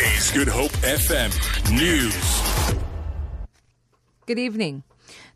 Is Good Hope FM News. Good evening.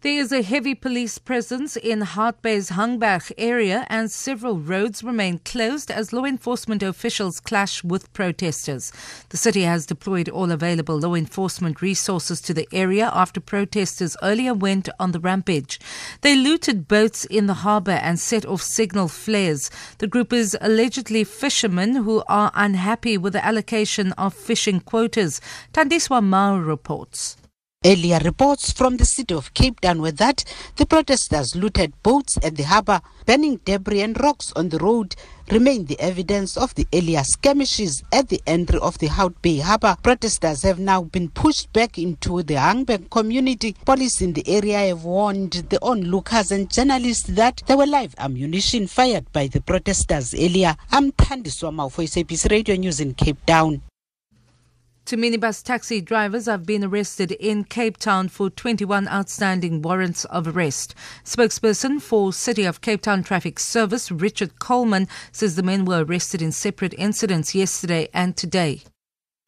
There is a heavy police presence in Hout Bay's Hangberg area and several roads remain closed as law enforcement officials clash with protesters. The city has deployed all available law enforcement resources to the area after protesters earlier went on the rampage. They looted boats in the harbour and set off signal flares. The group is allegedly fishermen who are unhappy with the allocation of fishing quotas. Tandiswa Mao reports. Earlier reports from the city of Cape Town were that the protesters looted boats at the harbour, burning debris and rocks on the road remain the evidence of the earlier skirmishes at the entry of the Hout Bay harbour. Protesters have now been pushed back into the Hangberg community. Police in the area have warned the onlookers and journalists that there were live ammunition fired by the protesters earlier. I'm Tandiswa Mao for Radio News in Cape Town. Two minibus taxi drivers have been arrested in Cape Town for 21 outstanding warrants of arrest. Spokesperson for City of Cape Town Traffic Service, Richard Coleman, says the men were arrested in separate incidents yesterday and today.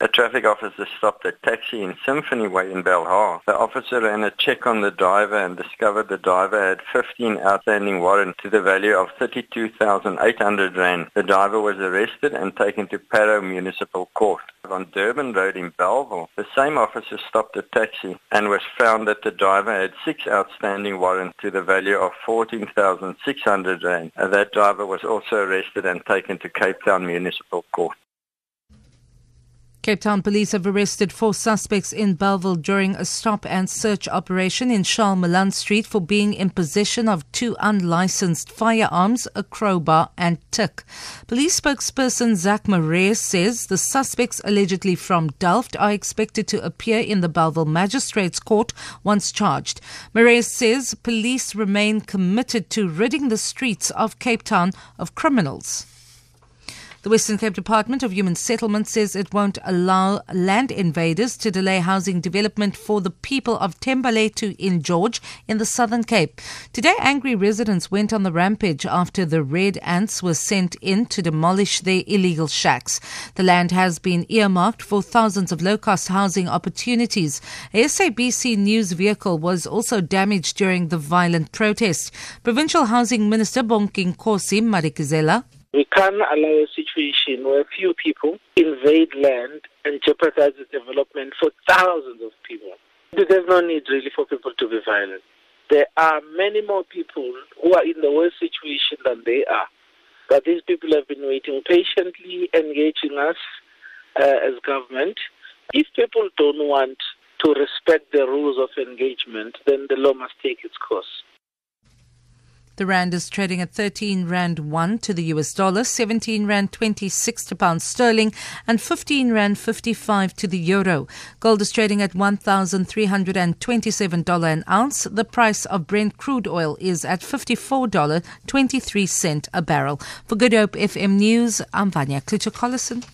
A traffic officer stopped a taxi in Symphony Way in Belhar. The officer ran a check on the driver and discovered the driver had 15 outstanding warrants to the value of 32,800 rand. The driver was arrested and taken to Parow Municipal Court. On Durban Road in Bellville, the same officer stopped a taxi and was found that the driver had six outstanding warrants to the value of 14,600 rand. That driver was also arrested and taken to Cape Town Municipal Court. Cape Town police have arrested four suspects in Bellville during a stop and search operation in Charles Malan Street for being in possession of two unlicensed firearms, a crowbar, and tick. Police spokesperson Zach Marais says the suspects, allegedly from Delft, are expected to appear in the Bellville Magistrates Court once charged. Marais says police remain committed to ridding the streets of Cape Town of criminals. The Western Cape Department of Human Settlement says it won't allow land invaders to delay housing development for the people of Thembalethu in George in the Southern Cape. Today, angry residents went on the rampage after the red ants were sent in to demolish their illegal shacks. The land has been earmarked for thousands of low-cost housing opportunities. A SABC news vehicle was also damaged during the violent protest. Provincial Housing Minister Bonginkosi Madikizela we can't allow a situation where few people invade land and jeopardize the development for thousands of people. There's no need really for people to be violent. There are many more people who are in the worst situation than they are. But these people have been waiting patiently, engaging us uh, as government. If people don't want to respect the rules of engagement, then the law must take its course. The rand is trading at 13 rand 1 to the US dollar, 17 rand 26 to pound sterling, and 15 rand 55 to the euro. Gold is trading at $1,327 an ounce. The price of Brent crude oil is at $54.23 a barrel. For Good Hope FM News, I'm Vanya Klitschko-Collison.